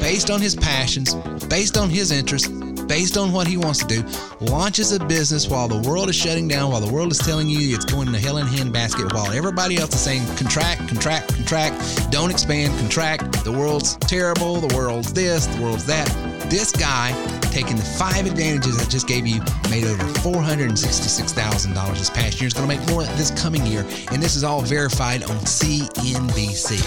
based on his passions, based on his interests, based on what he wants to do, launches a business while the world is shutting down, while the world is telling you it's going to hell in a handbasket, while everybody else is saying contract, contract, contract, don't expand, contract, the world's terrible, the world's this, the world's that. This guy, taking the five advantages I just gave you, made over $466,000 this past year. Is going to make more this coming year. And this is all verified on CNBC.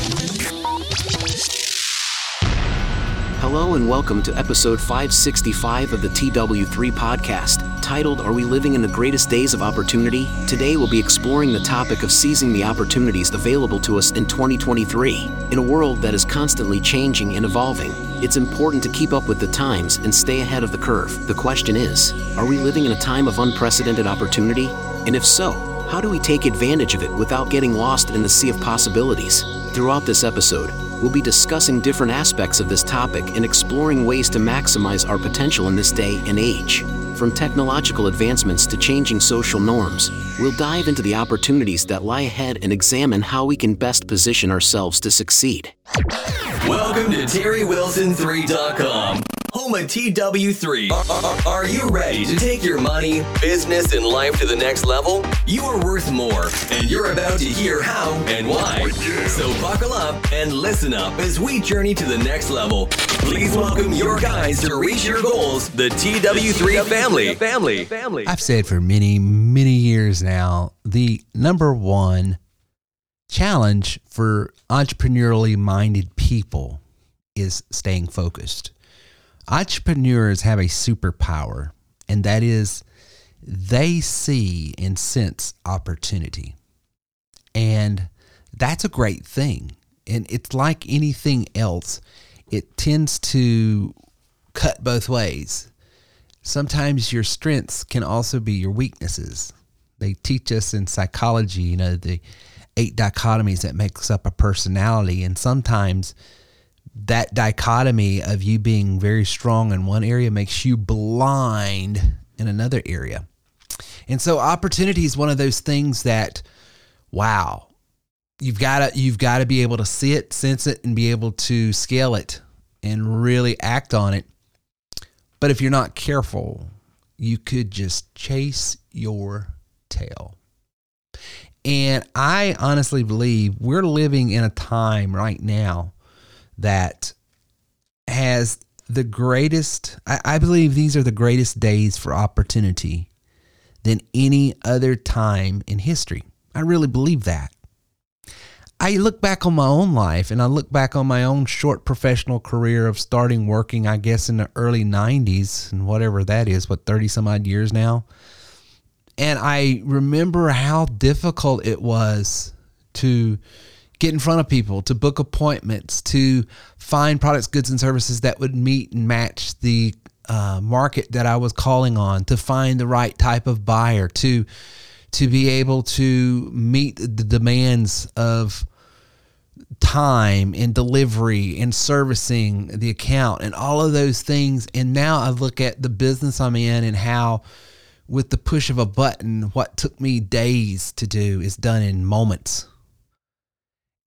Hello and welcome to episode 565 of the TW3 podcast, titled Are We Living in the Greatest Days of Opportunity? Today we'll be exploring the topic of seizing the opportunities available to us in 2023. In a world that is constantly changing and evolving, it's important to keep up with the times and stay ahead of the curve. The question is Are we living in a time of unprecedented opportunity? And if so, how do we take advantage of it without getting lost in the sea of possibilities? Throughout this episode, we'll be discussing different aspects of this topic and exploring ways to maximize our potential in this day and age. From technological advancements to changing social norms, we'll dive into the opportunities that lie ahead and examine how we can best position ourselves to succeed. Welcome to TerryWilson3.com, home of TW3. Are, are you ready to take your money, business, and life to the next level? You are worth more, and you're about to hear how and why. Oh, so buckle up and listen up as we journey to the next level. Please welcome your guys to reach your goals, the TW3 family. Family. Family. I've said for many, many years now, the number one challenge for entrepreneurially minded people is staying focused. Entrepreneurs have a superpower, and that is they see and sense opportunity. And that's a great thing. And it's like anything else, it tends to cut both ways. Sometimes your strengths can also be your weaknesses. They teach us in psychology, you know, the eight dichotomies that makes up a personality and sometimes that dichotomy of you being very strong in one area makes you blind in another area. And so opportunity is one of those things that wow, you've got to you've got to be able to see it, sense it and be able to scale it and really act on it. But if you're not careful, you could just chase your tail. And I honestly believe we're living in a time right now that has the greatest, I, I, believe these are the greatest days for opportunity than any other time in history. I really believe that. I look back on my own life and I look back on my own short professional career of starting working, I guess, in the early 90s and whatever that is, what, 30 some odd years now and I remember how difficult it was to get in front of people, to book appointments, to find products, goods, and services that would meet and match the uh, market that I was calling on, to find the right type of buyer, to to be able to meet the demands of time and delivery and servicing the account and all of those things. And now I look at the business I'm in and how with the push of a button, what took me days to do is done in moments.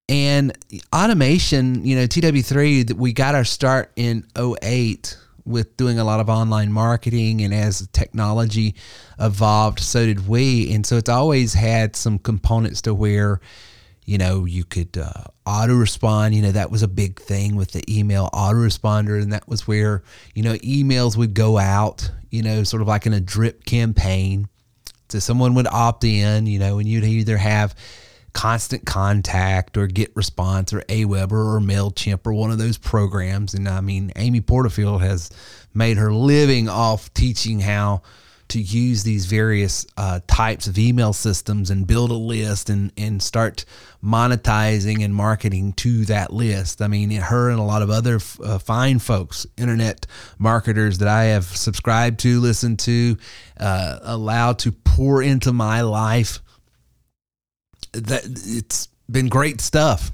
And automation, you know, TW3, we got our start in 08 with doing a lot of online marketing. And as technology evolved, so did we. And so it's always had some components to where, you know, you could uh, auto respond. You know, that was a big thing with the email autoresponder. And that was where, you know, emails would go out you know, sort of like in a drip campaign. So someone would opt in, you know, and you'd either have constant contact or get response or aweber or mailchimp or one of those programs and i mean amy porterfield has made her living off teaching how to use these various uh, types of email systems and build a list and, and start monetizing and marketing to that list. I mean, her and a lot of other uh, fine folks, internet marketers that I have subscribed to, listened to, uh, allowed to pour into my life. That it's been great stuff.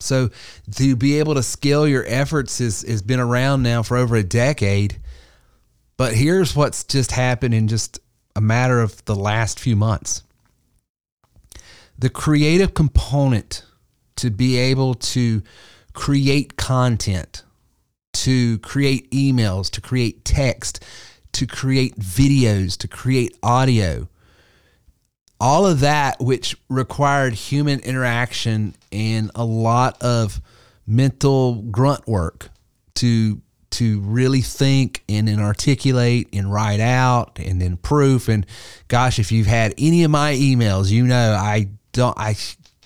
So to be able to scale your efforts has, has been around now for over a decade but here's what's just happened in just a matter of the last few months the creative component to be able to create content to create emails, to create text, to create videos, to create audio. All of that, which required human interaction and a lot of mental grunt work to to really think and then articulate and write out and then proof. And gosh if you've had any of my emails you know i don't i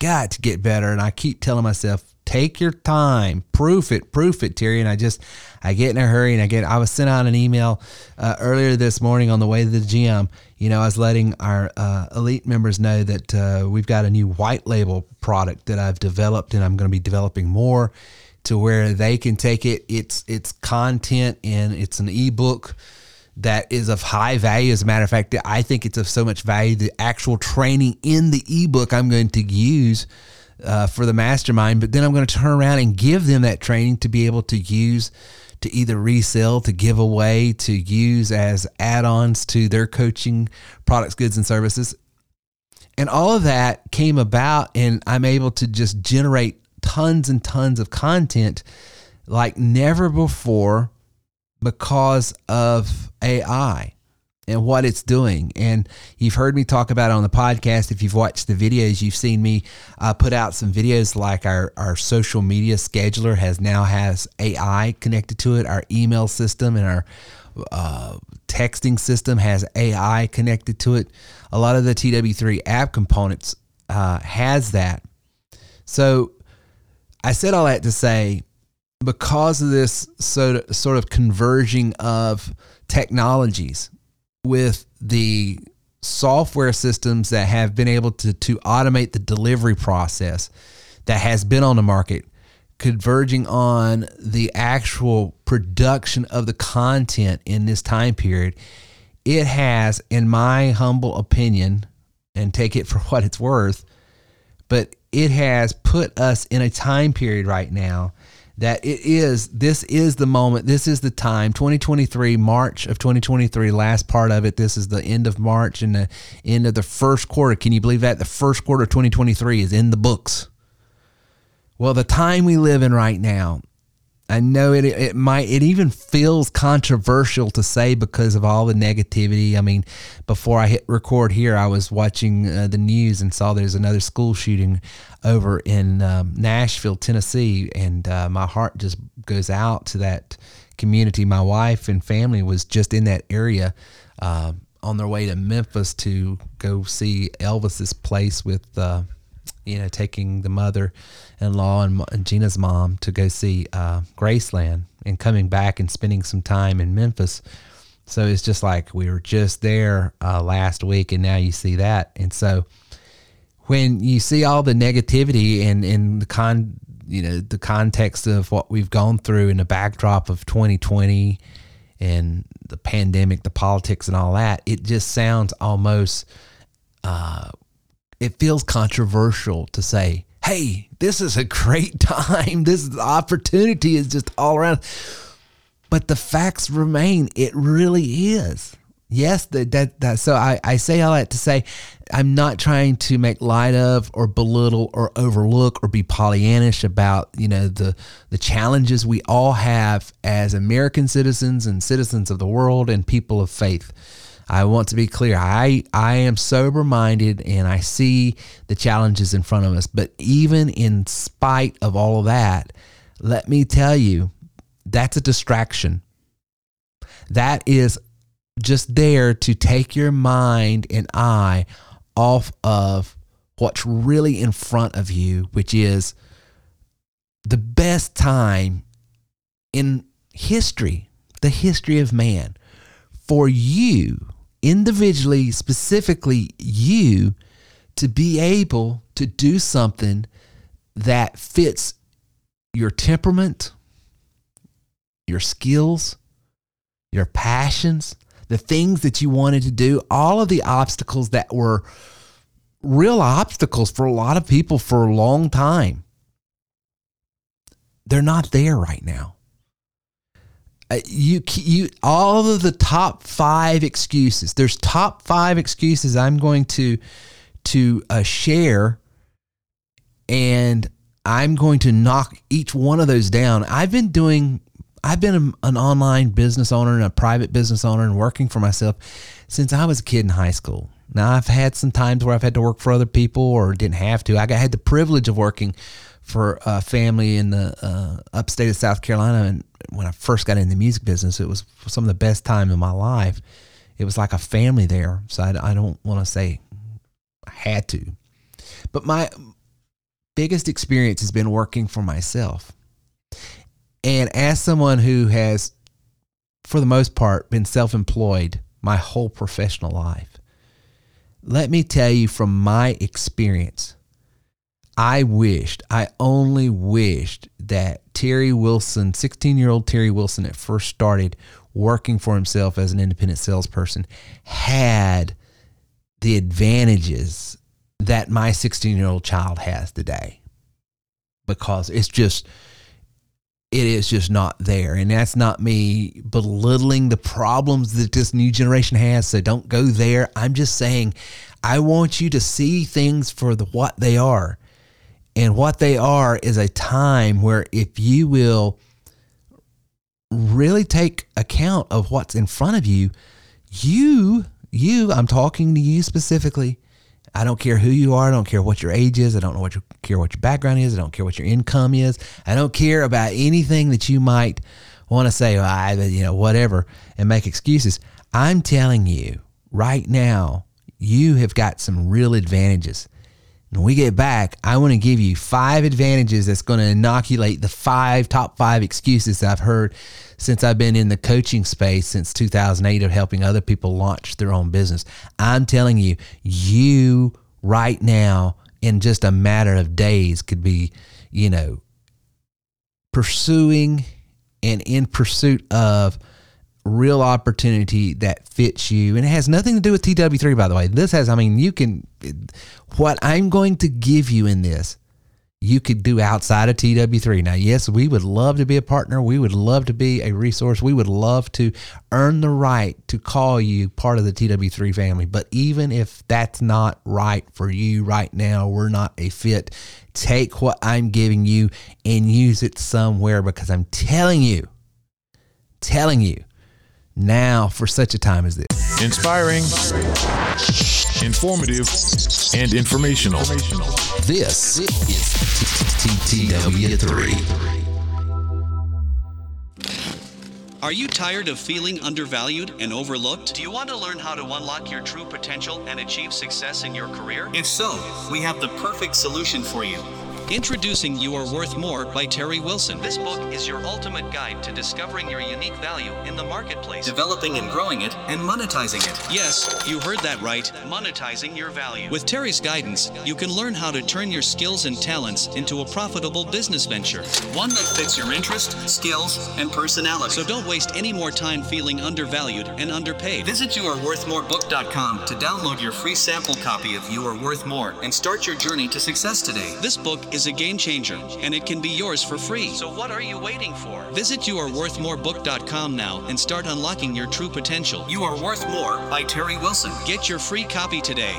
got to get better. And i keep telling myself take your time proof it proof it terry. And i just i get in a hurry and i get i was sent out an email uh, earlier this morning on the way to the gym you know i was letting our uh, elite members know that uh, we've got a new white label product that i've developed and i'm going to be developing more to where they can take it. It's it's content and it's an ebook that is of high value. As a matter of fact i think it's of so much value the actual training in the ebook i'm going to use uh, for the mastermind, but then I'm going to turn around and give them that training to be able to use to either resell, to give away, to use as add ons to their coaching products, goods, and services. And all of that came about, and I'm able to just generate tons and tons of content like never before because of AI and what it's doing. And you've heard me talk about it on the podcast. If you've watched the videos, you've seen me uh, put out some videos like our, our social media scheduler has now has AI connected to it. Our email system and our uh, texting system has AI connected to it. A lot of the TW3 app components uh, has that. So I said all that to say, because of this sort of, sort of converging of technologies, with the software systems that have been able to, to automate the delivery process that has been on the market, converging on the actual production of the content in this time period, it has, in my humble opinion, and take it for what it's worth, but it has put us in a time period right now that it is this is the moment this is the time 2023 march of 2023 last part of it this is the end of march and the end of the first quarter. Can you believe that? The first quarter of 2023 is in the books. Well the time we live in right now I know it it might it even feels controversial to say because of all the negativity. I mean, before I hit record here, I was watching uh, the news and saw there's another school shooting over in um, Nashville, Tennessee, and uh, my heart just goes out to that community. My wife and family was just in that area. Uh, on their way to Memphis to go see Elvis's place with uh, you know, taking the mother-in-law and, and Gina's mom to go see uh, Graceland and coming back and spending some time in Memphis. So it's just like we were just there uh, last week, and now you see that. And so when you see all the negativity and in the con, you know, the context of what we've gone through in the backdrop of 2020 and the pandemic, the politics, and all that, it just sounds almost uh, it feels controversial to say, hey, this is a great time. This opportunity is just all around. But the facts remain, it really is. Yes, that, that, that so I, I say all that to say I'm not trying to make light of or belittle or overlook or be Pollyannish about, you know, the the challenges we all have as American citizens and citizens of the world and people of faith. I want to be clear. I, I am sober minded and I see the challenges in front of us. But even in spite of all of that, let me tell you, that's a distraction. That is just there to take your mind and eye off of what's really in front of you, which is the best time in history, the history of man, for you individually, specifically you, to be able to do something that fits your temperament, your skills, your passions, the things that you wanted to do, all of the obstacles that were real obstacles for a lot of people for a long time. They're not there right now. Uh, you you all of the top five excuses. There's top five excuses I'm going to to uh, share, and I'm going to knock each one of those down. I've been doing I've been an online business owner and a private business owner and working for myself since I was a kid in high school. Now I've had some times where I've had to work for other people or didn't have to. I had the privilege of working for a family in the uh, upstate of South Carolina, and when I first got in the music business, it was some of the best time in my life. It was like a family there, so I, I don't want to say I had to, but my biggest experience has been working for myself. And as someone who has, for the most part, been self employed my whole professional life, let me tell you from my experience, I wished, I only wished that Terry Wilson, 16 year old Terry Wilson, at first started working for himself as an independent salesperson, had the advantages that my 16 year old child has today. Because it's just, it is just not there. And that's not me belittling the problems that this new generation has. So don't go there. I'm just saying, I want you to see things for the, what they are. And what they are is a time where if you will really take account of what's in front of you, you, you, I'm talking to you specifically, I don't care who you are. I don't care what your age is. I don't know what your, care what your background is. I don't care what your income is. I don't care about anything that you might want to say, I, you know, whatever, and make excuses. I'm telling you right now, you have got some real advantages. When we get back, I want to give you five advantages that's going to inoculate the five top five excuses I've heard since I've been in the coaching space since 2008 of helping other people launch their own business. I'm telling you, you right now, in just a matter of days, could be, you know, pursuing and in pursuit of real opportunity that fits you and it has nothing to do with TW3 by the way this has I mean you can what I'm going to give you in this you could do outside of TW3. Now, yes, we would love to be a partner. We would love to be a resource. We would love to earn the right to call you part of the TW3 family. But even if that's not right for you right now, we're not a fit, take what I'm giving you and use it somewhere because I'm telling you, telling you, now for such a time as this. Inspiring, informative, and informational. This is TTW3. Are you tired of feeling undervalued and overlooked? Do you want to learn how to unlock your true potential and achieve success in your career? If so, we have the perfect solution for you. Introducing You Are Worth More by Terry Wilson. This book is your ultimate guide to discovering your unique value in the marketplace, developing and growing it, and monetizing it. Yes, you heard that right. Monetizing your value. With Terry's guidance, you can learn how to turn your skills and talents into a profitable business venture, one that fits your interest, skills, and personality. So don't waste any more time feeling undervalued and underpaid. Visit YouAreWorthMoreBook.com to download your free sample copy of You Are Worth More and start your journey to success today. This book is a game changer, and it can be yours for free. So what are you waiting for? Visit YouAreWorthMoreBook.com now and start unlocking your true potential. You Are Worth More by Terry Wilson. Get your free copy today.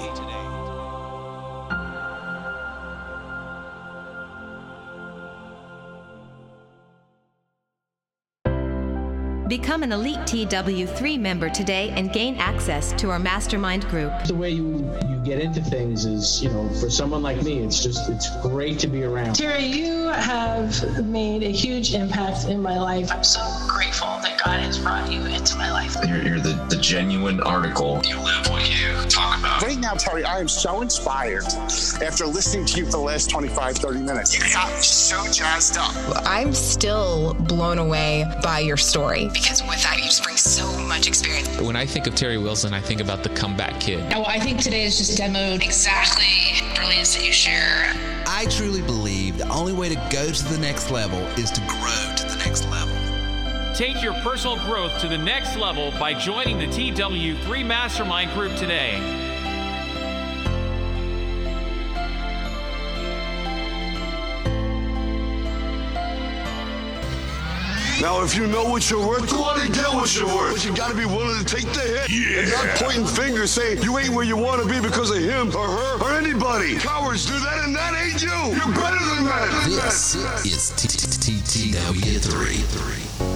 Become an elite TW3 member today and gain access to our mastermind group. The way you, you get into things is, you know, for someone like me, it's just, it's great to be around. Terry, you have made a huge impact in my life. I'm so grateful that God has brought you into my life. You're, you're the, the genuine article. You live what you talk about. Right now, Terry, I am so inspired after listening to you for the last 25, 30 minutes. You got me so jazzed up. I'm still blown away by your story. Because with that, you just bring so much experience. When I think of Terry Wilson, I think about the comeback kid. Oh, I think today is just demoed exactly brilliance that you share. I truly believe the only way to go to the next level is to grow to the next level. Take your personal growth to the next level by joining the TW3 Mastermind Group today. Now, if you know what you're worth, go out and get what you're worth. But you gotta be willing to take the hit. Yeah. And not pointing fingers saying you ain't where you wanna be because of him or her or anybody. Cowards do that and that ain't you. You're better than that. This is TTW3.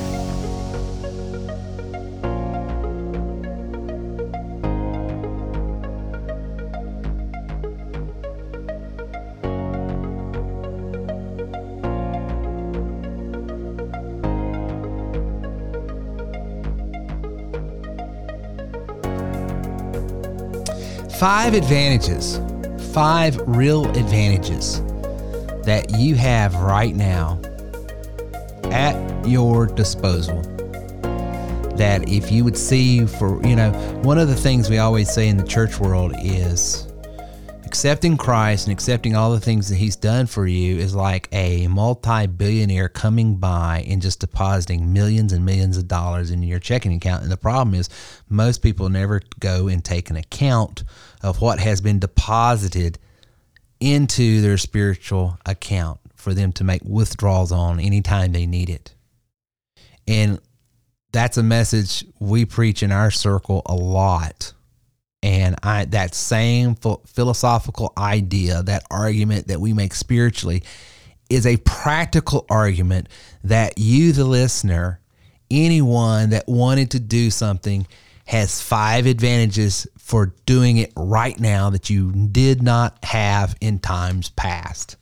Five advantages, five real advantages that you have right now at your disposal. That if you would see for, you know, one of the things we always say in the church world is accepting Christ and accepting all the things that He's done for you is like a multi billionaire coming by and just depositing millions and millions of dollars in your checking account. And the problem is, most people never go and take an account of what has been deposited into their spiritual account for them to make withdrawals on anytime they need it. And that's a message we preach in our circle a lot. And I that same philosophical idea, that argument that we make spiritually is a practical argument that you the listener, anyone that wanted to do something has five advantages for doing it right now that you did not have in times past.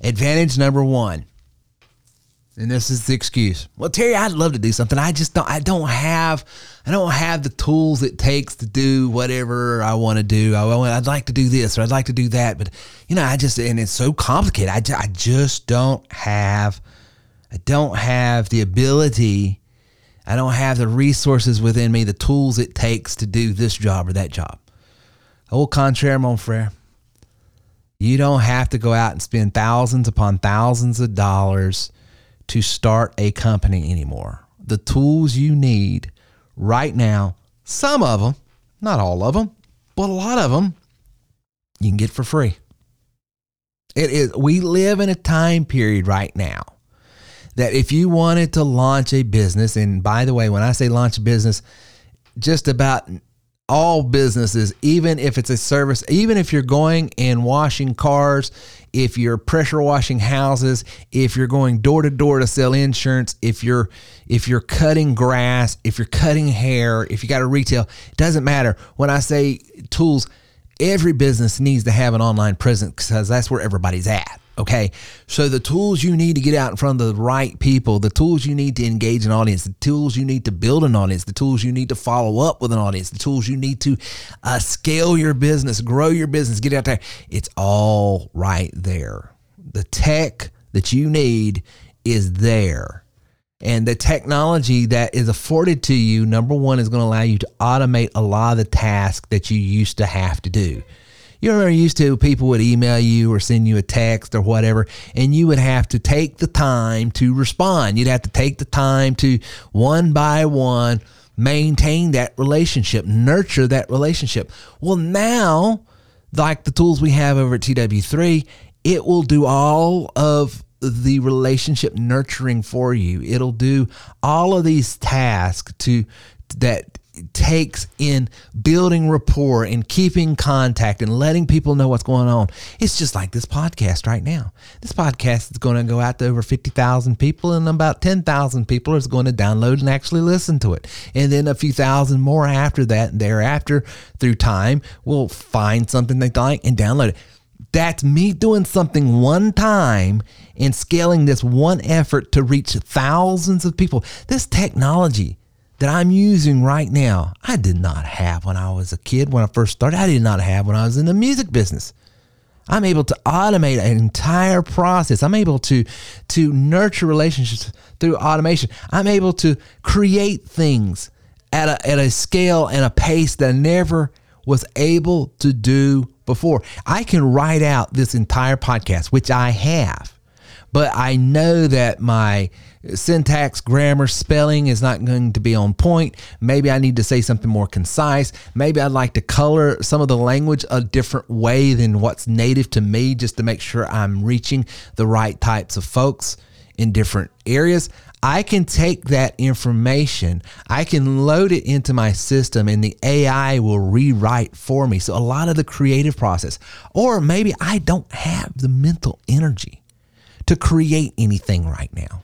Advantage number 1 and this is the excuse. Well, Terry, I'd love to do something. I just don't. I don't have. I don't have the tools it takes to do whatever I want to do. I, would like to do this or I'd like to do that, but you know, I just and it's so complicated. I, I just don't have. I don't have the ability. I don't have the resources within me, the tools it takes to do this job or that job. Au contraire, mon frere. You don't have to go out and spend thousands upon thousands of dollars to start a company anymore. The tools you need right now, some of them, not all of them, but a lot of them, you can get for free. It is we live in a time period right now that if you wanted to launch a business and by the way when I say launch a business just about all businesses, even if it's a service, even if you're going and washing cars, if you're pressure washing houses, if you're going door to door to sell insurance, if you're if you're cutting grass, if you're cutting hair, if you got a retail, it doesn't matter. When I say tools, every business needs to have an online presence because that's where everybody's at. Okay. So the tools you need to get out in front of the right people, the tools you need to engage an audience, the tools you need to build an audience, the tools you need to follow up with an audience, the tools you need to uh, scale your business, grow your business, get out there. It's all right there. The tech that you need is there. And the technology that is afforded to you, number one, is going to allow you to automate a lot of the tasks that you used to have to do you're used to people would email you or send you a text or whatever, and you would have to take the time to respond. You'd have to take the time to one by one maintain that relationship, nurture that relationship. Well, now, like the tools we have over at TW3, it will do all of the relationship nurturing for you. It'll do all of these tasks to that takes in building rapport and keeping contact and letting people know what's going on. It's just like this podcast right now. This podcast is going to go out to over 50,000 people, and about 10,000 people is going to download and actually listen to it. And then a few thousand more after that and thereafter through time will find something they like and download it. That's me doing something one time and scaling this one effort to reach thousands of people. This technology that I'm using right now, I did not have when I was a kid, when I first started. I did not have when I was in the music business. I'm able to automate an entire process. I'm able to to nurture relationships through automation. I'm able to create things at a, at a scale and a pace that I never was able to do before. I can write out this entire podcast, which I have, but I know that my syntax, grammar, spelling is not going to be on point. Maybe I need to say something more concise. Maybe I'd like to color some of the language a different way than what's native to me just to make sure I'm reaching the right types of folks in different areas. I can take that information, I can load it into my system, and the AI will rewrite for me. So, a lot of the creative process, or maybe I don't have the mental energy to create anything right now.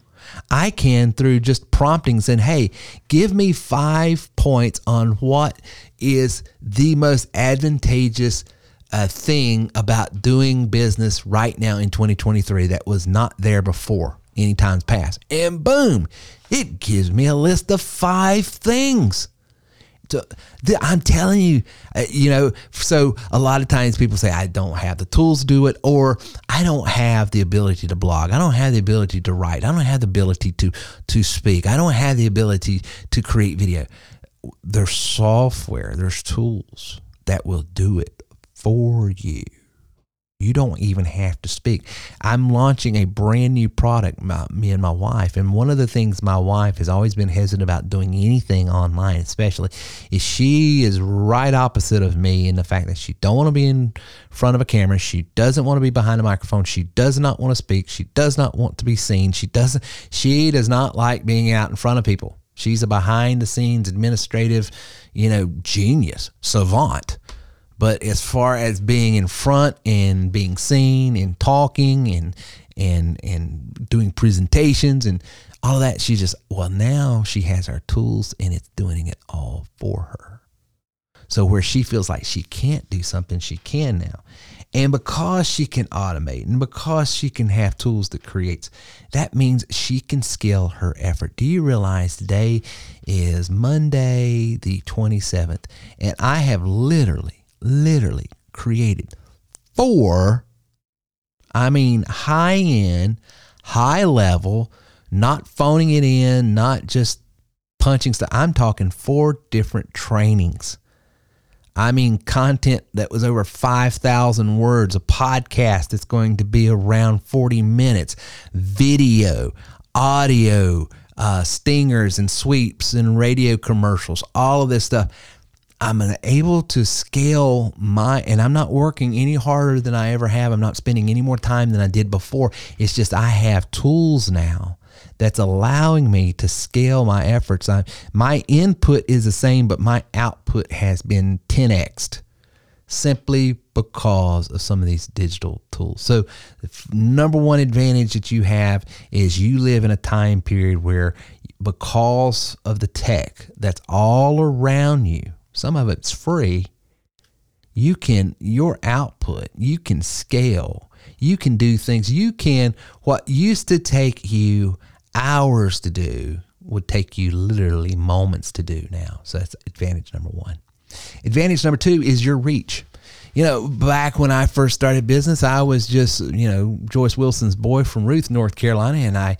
I can through just prompting saying, hey, give me five points on what is the most advantageous uh, thing about doing business right now in 2023 that was not there before any times past. And boom, it gives me a list of five things. I'm telling you, uh, you know, so a lot of times people say, I don't have the tools to do it, or I don't have the ability to blog. I don't have the ability to write. I don't have the ability to, to speak. I don't have the ability to create video. There's software, there's tools that will do it for you. You don't even have to speak. I'm launching a brand new product, my, me and my wife. And one of the things my wife has always been hesitant about doing anything online, especially, is she is right opposite of me in the fact that she don't want to be in front of a camera. She doesn't want to be behind a microphone. She does not want to speak. She does not want to be seen. She doesn't. She does not like being out in front of people. She's a behind the scenes administrative, you know, genius, savant. But as far as being in front and being seen and talking and and and doing presentations and all of that, she just well now she has her tools and it's doing it all for her. So where she feels like she can't do something, she can now. And because she can automate and because she can have tools that creates, that means she can scale her effort. Do you realize today is Monday the 27th and I have literally literally created for, I mean, high end, high level, not phoning it in, not just punching stuff. I'm talking four different trainings. I mean, content that was over 5,000 words, a podcast that's going to be around 40 minutes, video, audio, uh, stingers and sweeps and radio commercials, all of this stuff. I'm able to scale my, and I'm not working any harder than I ever have. I'm not spending any more time than I did before. It's just I have tools now that's allowing me to scale my efforts. I, my input is the same, but my output has been 10xed simply because of some of these digital tools. So, the number one advantage that you have is you live in a time period where, because of the tech that's all around you, some of it's free. You can, your output, you can scale, you can do things. You can, what used to take you hours to do would take you literally moments to do now. So that's advantage number one. Advantage number two is your reach. You know, back when I first started business, I was just, you know, Joyce Wilson's boy from Ruth, North Carolina, and I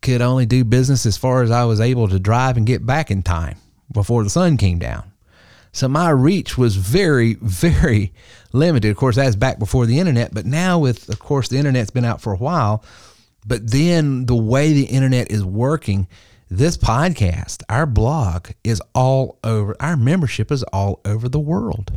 could only do business as far as I was able to drive and get back in time before the sun came down. So my reach was very, very limited. Of course, that's back before the internet, but now with, of course, the internet's been out for a while. But then the way the internet is working, this podcast, our blog is all over, our membership is all over the world.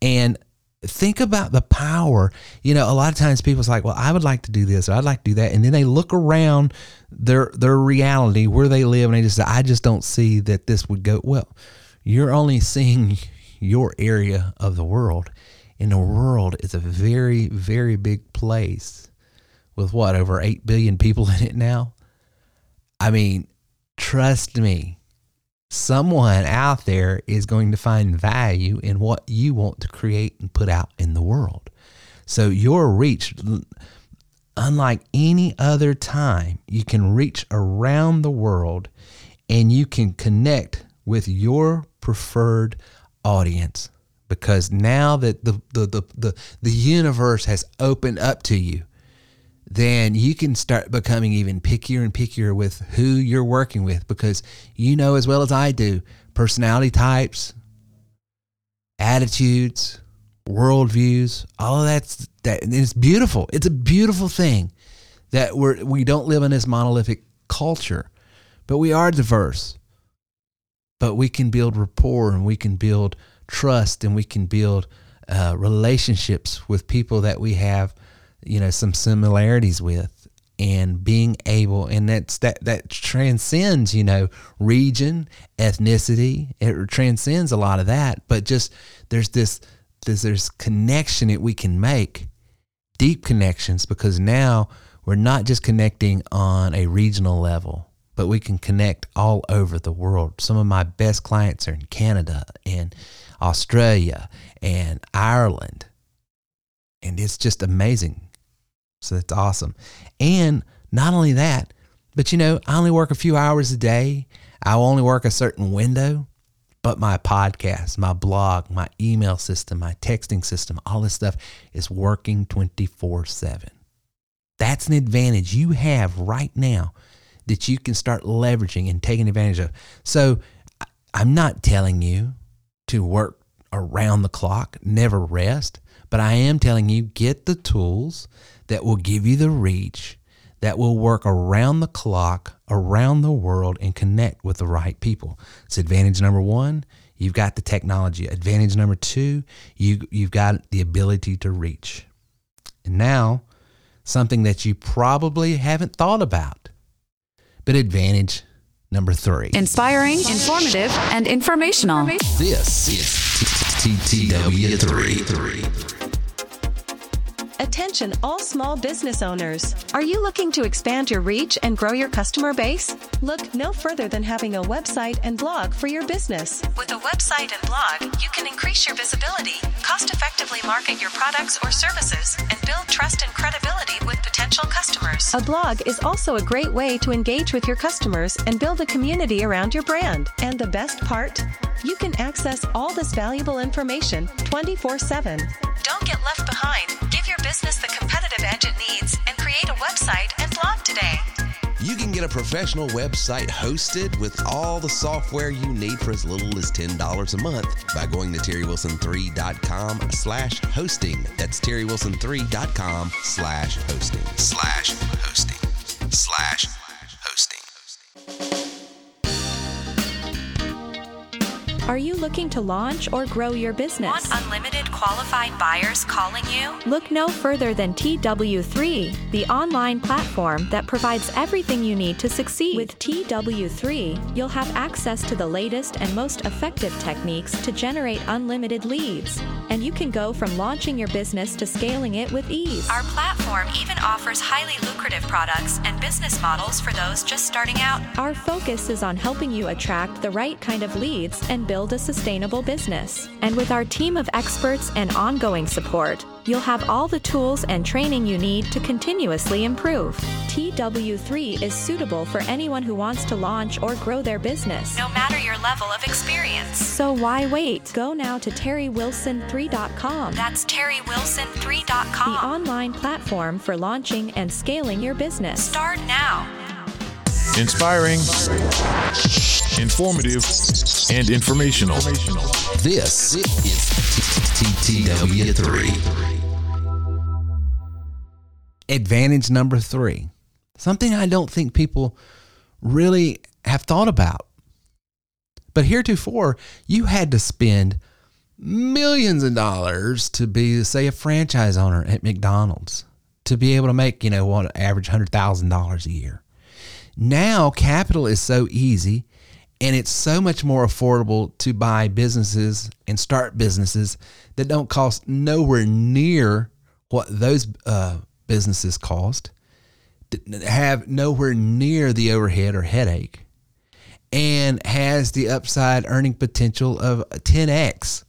And think about the power. You know, a lot of times people's like, well, I would like to do this, or I'd like to do that. And then they look around their their reality, where they live, and they just say, I just don't see that this would go well you're only seeing your area of the world. And the world is a very, very big place with what, over 8 billion people in it now? I mean, trust me, someone out there is going to find value in what you want to create and put out in the world. So your reach, unlike any other time, you can reach around the world and you can connect with your preferred audience. Because now that the, the, the, the, the universe has opened up to you, then you can start becoming even pickier and pickier with who you're working with. Because you know as well as I do personality types, attitudes, worldviews, all of that's that it's beautiful. It's a beautiful thing that we're we don't live in this monolithic culture, but we are diverse but we can build rapport and we can build trust and we can build uh, relationships with people that we have, you know, some similarities with. And being able and that's that that transcends you know region ethnicity. It transcends a lot of that but just there's this there's there's connection that we can make deep connections because now we're not just connecting on a regional level but we can connect all over the world. Some of my best clients are in Canada and Australia and Ireland. And it's just amazing. So that's awesome. And not only that, but you know, I only work a few hours a day. I only work a certain window. but my podcast, my blog, my email system, my texting system, all this stuff is working 24 7. That's an advantage you have right now that you can start leveraging and taking advantage of. So I'm not telling you to work around the clock, never rest, but I am telling you get the tools that will give you the reach that will work around the clock, around the world, and connect with the right people. It's advantage number one. You've got the technology. Advantage number two, you, you've got the ability to reach. And now, something that you probably haven't thought about, but advantage number three. Inspiring, informative, and informational. This is TTW3. Attention, all small business owners. Are you looking to expand your reach and grow your customer base? Look no further than having a website and blog for your business. With a website and blog, you can increase your visibility, cost effectively market your products or services, and build trust and credibility with potential customers. A blog is also a great way to engage with your customers and build a community around your brand. And the best part? You can access all this valuable information 24 7. Don't get left behind. Give your business the competitive edge it needs and create a website and blog today. You can get a professional website hosted with all the software you need for as little as $10 a month by going to terrywilson3.com slash hosting. That's terrywilson3.com slash hosting. Slash hosting. Slash Are you looking to launch or grow your business? Want unlimited qualified buyers calling you? Look no further than TW3, the online platform that provides everything you need to succeed. With TW3, you'll have access to the latest and most effective techniques to generate unlimited leads, and you can go from launching your business to scaling it with ease. Our platform even offers highly lucrative products and business models for those just starting out. Our focus is on helping you attract the right kind of leads and build a sustainable business. And with our team of experts and ongoing support, you'll have all the tools and training you need to continuously improve. TW3 is suitable for anyone who wants to launch or grow their business. No matter your level of experience. So why wait? Go now to terrywilson3.com. That's terrywilson3.com. The online platform for launching and scaling your business. Start now. Inspiring, informative, and informational. This is TTW3. Advantage number three. Something I don't think people really have thought about. But heretofore, you had to spend millions of dollars to be, say, a franchise owner at McDonald's to be able to make, you know, what average $100,000 a year. Now, capital is so easy and it's so much more affordable to buy businesses and start businesses that don't cost nowhere near what those uh, businesses cost, have nowhere near the overhead or headache, and has the upside earning potential of 10x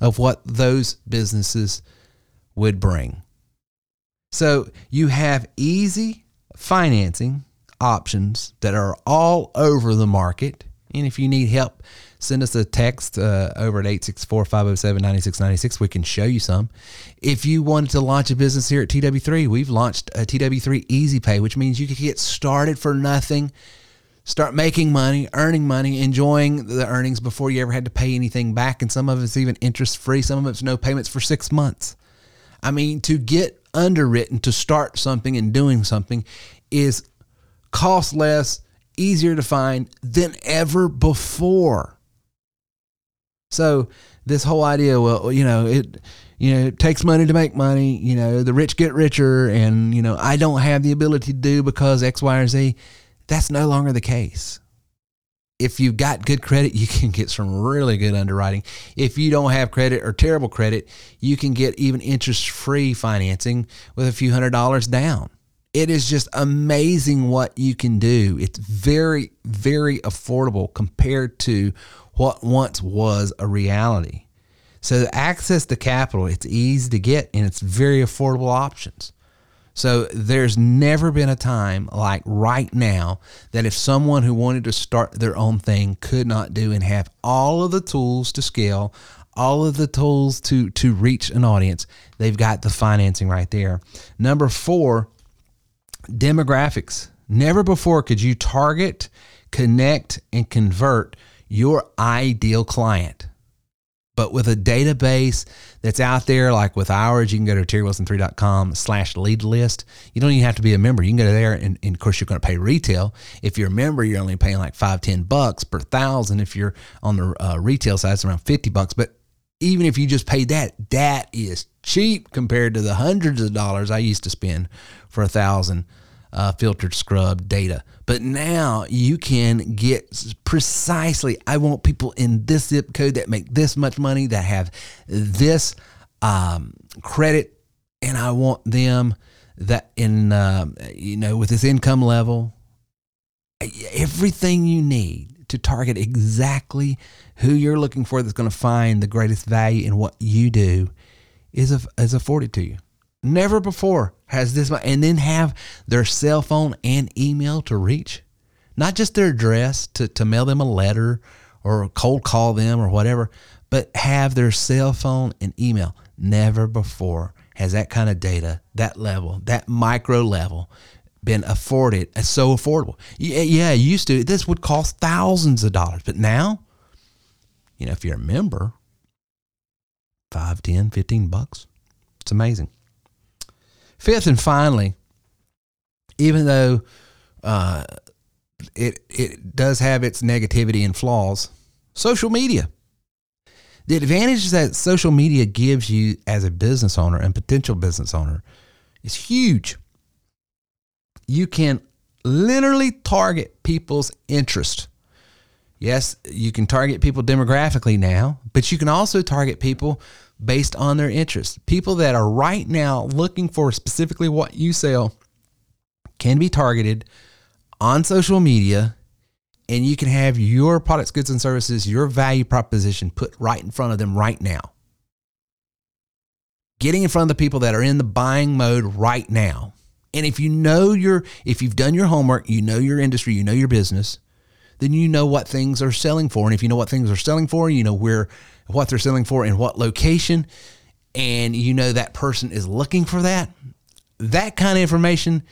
of what those businesses would bring. So you have easy financing options that are all over the market. And if you need help, send us a text uh, over at 864 507 9696. We can show you some. If you wanted to launch a business here at TW3, we've launched a TW3 Easy Pay, which means you can get started for nothing, start making money, earning money, enjoying the earnings before you ever had to pay anything back. And some of it's even interest free, some of it's no payments for six months. I mean, to get underwritten to start something and doing something is cost less, easier to find than ever before. So this whole idea, well, you know, it you know, it takes money to make money, you know, the rich get richer and, you know, I don't have the ability to do because X, Y, or Z. That's no longer the case. If you've got good credit, you can get some really good underwriting. If you don't have credit or terrible credit, you can get even interest free financing with a few hundred dollars down it is just amazing what you can do. It's very, very affordable compared to what once was a reality. So access to capital, it's easy to get and it's very affordable options. So there's never been a time like right now that if someone who wanted to start their own thing could not do and have all of the tools to scale, all of the tools to to reach an audience, they've got the financing right there. Number 4, demographics. Never before could you target, connect and convert your ideal client. But with a database that's out there, like with ours, you can go to terrywilson3.com slash lead list. You don't even have to be a member. You can go there and, and of course you're going to pay retail. If you're a member, you're only paying like five, 10 bucks per thousand. If you're on the uh, retail side, it's around 50 bucks. But even if you just pay that, that is cheap compared to the hundreds of dollars I used to spend for a thousand uh, filtered scrub data. But now you can get precisely, I want people in this zip code that make this much money, that have this um, credit, and I want them that in, um, you know, with this income level, everything you need to target exactly who you're looking for that's going to find the greatest value in what you do is, is afforded to you. Never before has this, and then have their cell phone and email to reach, not just their address to, to mail them a letter or cold call them or whatever, but have their cell phone and email. Never before has that kind of data, that level, that micro level, been afforded as so affordable. Yeah, yeah, used to this would cost thousands of dollars, but now, you know, if you're a member, 5, 10, 15 bucks. It's amazing. Fifth and finally, even though uh, it it does have its negativity and flaws, social media. The advantage that social media gives you as a business owner and potential business owner is huge. You can literally target people's interest. Yes, you can target people demographically now, but you can also target people based on their interests. People that are right now looking for specifically what you sell can be targeted on social media and you can have your products, goods, and services, your value proposition put right in front of them right now. Getting in front of the people that are in the buying mode right now. And if you know your, if you've done your homework, you know your industry, you know your business, then you know what things are selling for. And if you know what things are selling for, you know where what they're selling for in what location, and you know that person is looking for that, that kind of information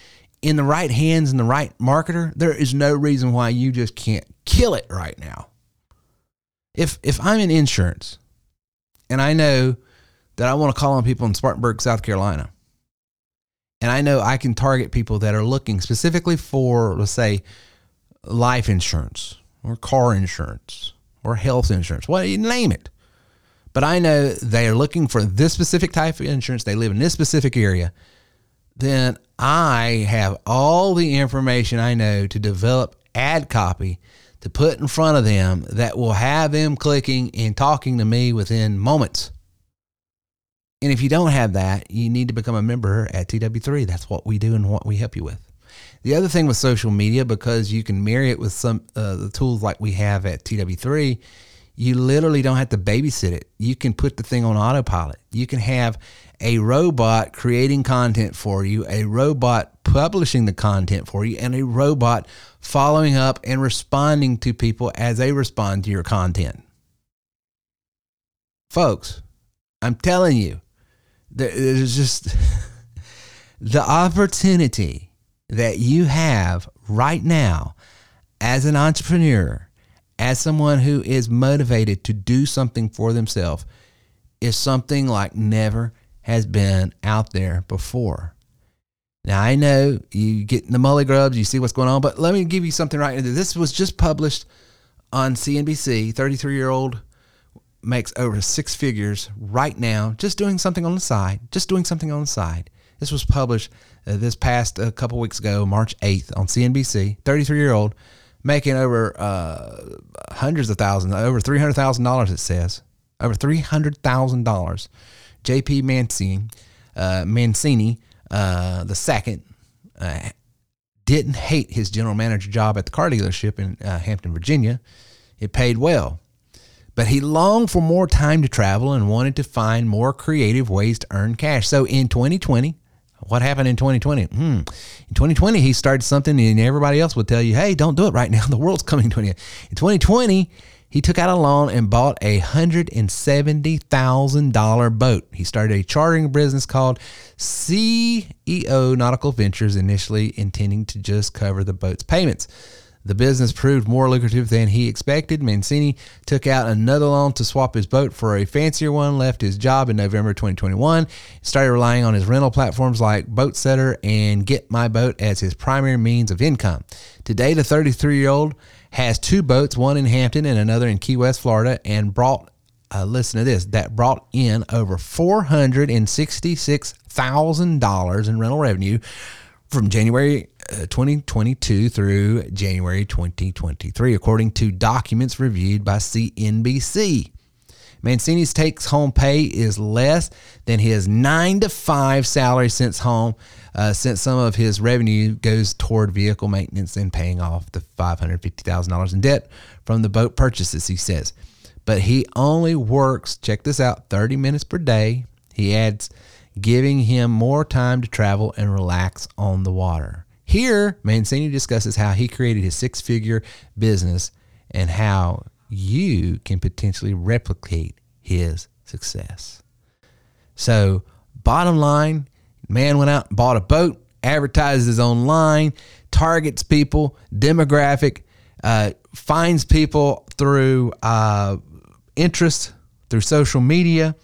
in the right hands and the right marketer, there is no reason why you just can't kill it right now. If if I'm in insurance and I know that I want to call on people in Spartanburg, South Carolina, and I know I can target people that are looking specifically for, let's say, life insurance or car insurance or health insurance, what you name it but I know they are looking for this specific type of insurance, they live in this specific area, then I have all the information I know to develop ad copy to put in front of them that will have them clicking and talking to me within moments. And if you don't have that, you need to become a member at TW3. That's what we do and what we help you with. The other thing with social media, because you can marry it with some uh, the tools like we have at TW3, you literally don't have to babysit it. You can put the thing on autopilot. You can have a robot creating content for you, a robot publishing the content for you, and a robot following up and responding to people as they respond to your content. Folks, I'm telling you, there's just the opportunity that you have right now as an entrepreneur as someone who is motivated to do something for themselves is something like never has been out there before. Now I know you get in the mully grubs, you see what's going on, but let me give you something right now. This was just published on CNBC. 33 year old makes over six figures right now, just doing something on the side, just doing something on the side. This was published uh, this past a couple weeks ago, March 8th on CNBC. 33 year old making over uh, hundreds of thousands, over three hundred thousand dollars. It says over three hundred thousand dollars. J.P. Mancini, uh, Mancini, uh, the second, uh, didn't hate his general manager job at the car dealership in uh, Hampton, Virginia. It paid well, but he longed for more time to travel and wanted to find more creative ways to earn cash. So in 2020, What happened in 2020? Hmm. In 2020, he started something and everybody else would tell you, hey, don't do it right now. The world's coming to an end. In 2020, he took out a loan and bought a $170,000 boat. He started a chartering business called CEO Nautical Ventures, initially intending to just cover the boat's payments. The business proved more lucrative than he expected. Mancini took out another loan to swap his boat for a fancier one, left his job in November 2021, started relying on his rental platforms like BoatSetter and Get My Boat as his primary means of income. Today, the 33 year old has two boats, one in Hampton and another in Key West, Florida, and brought, uh, listen to this, that brought in over $466,000 in rental revenue from January 2022 through January 2023, according to documents reviewed by CNBC. Mancini's takes home pay is less than his nine to five salary since home, uh, since some of his revenue goes toward vehicle maintenance and paying off the $550,000 in debt from the boat purchases, he says. But he only works, check this out, 30 minutes per day. He adds giving him more time to travel and relax on the water. Here, Mancini discusses how he created his six figure business and how you can potentially replicate his success. So, bottom line, man went out and bought a boat, advertises online, targets people, demographic, uh, finds people through uh, interest, through social media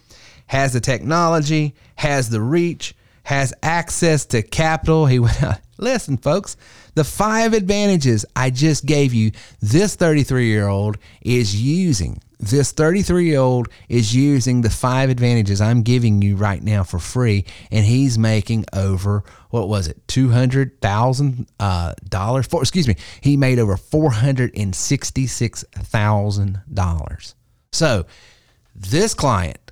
has the technology, has the reach, has access to capital. He went out. Listen, folks, the five advantages I just gave you, this 33 year old is using. This 33 year old is using the five advantages I'm giving you right now for free, and he's making over what was it, two hundred thousand uh, dollars? Excuse me, he made over four hundred and sixty six thousand dollars. So, this client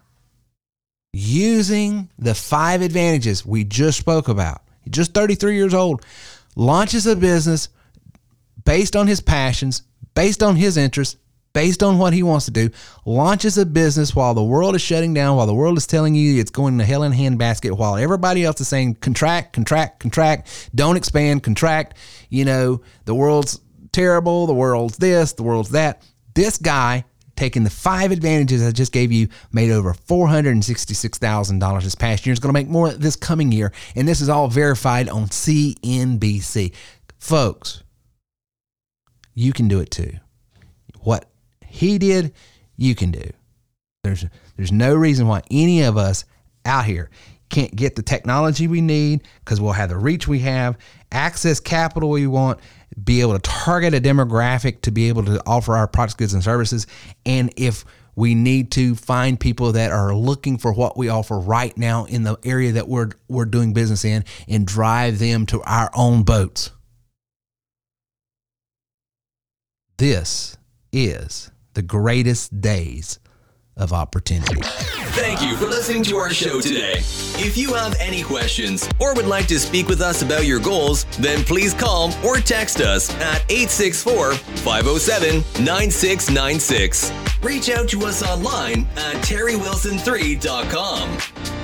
using the five advantages we just spoke about. Just 33 years old, launches a business based on his passions, based on his interests, based on what he wants to do, launches a business while the world is shutting down, while the world is telling you it's going to hell in a handbasket, while everybody else is saying contract, contract, contract, don't expand, contract. You know, the world's terrible, the world's this, the world's that. This guy taking the five advantages I just gave you, made over $466,000 this past year. Is going to make more this coming year. And this is all verified on CNBC. Folks, you can do it too. What he did, you can do. There's, there's no reason why any of us out here can't get the technology we need because we'll have the reach we have, access capital we want, be able to target a demographic to be able to offer our products, goods, and services. And if we need to find people that are looking for what we offer right now in the area that we're we're doing business in and drive them to our own boats. This is the greatest days of opportunity. Thank you for listening to our show today. If you have any questions or would like to speak with us about your goals, then please call or text us at 864 507 9696. Reach out to us online at terrywilson3.com.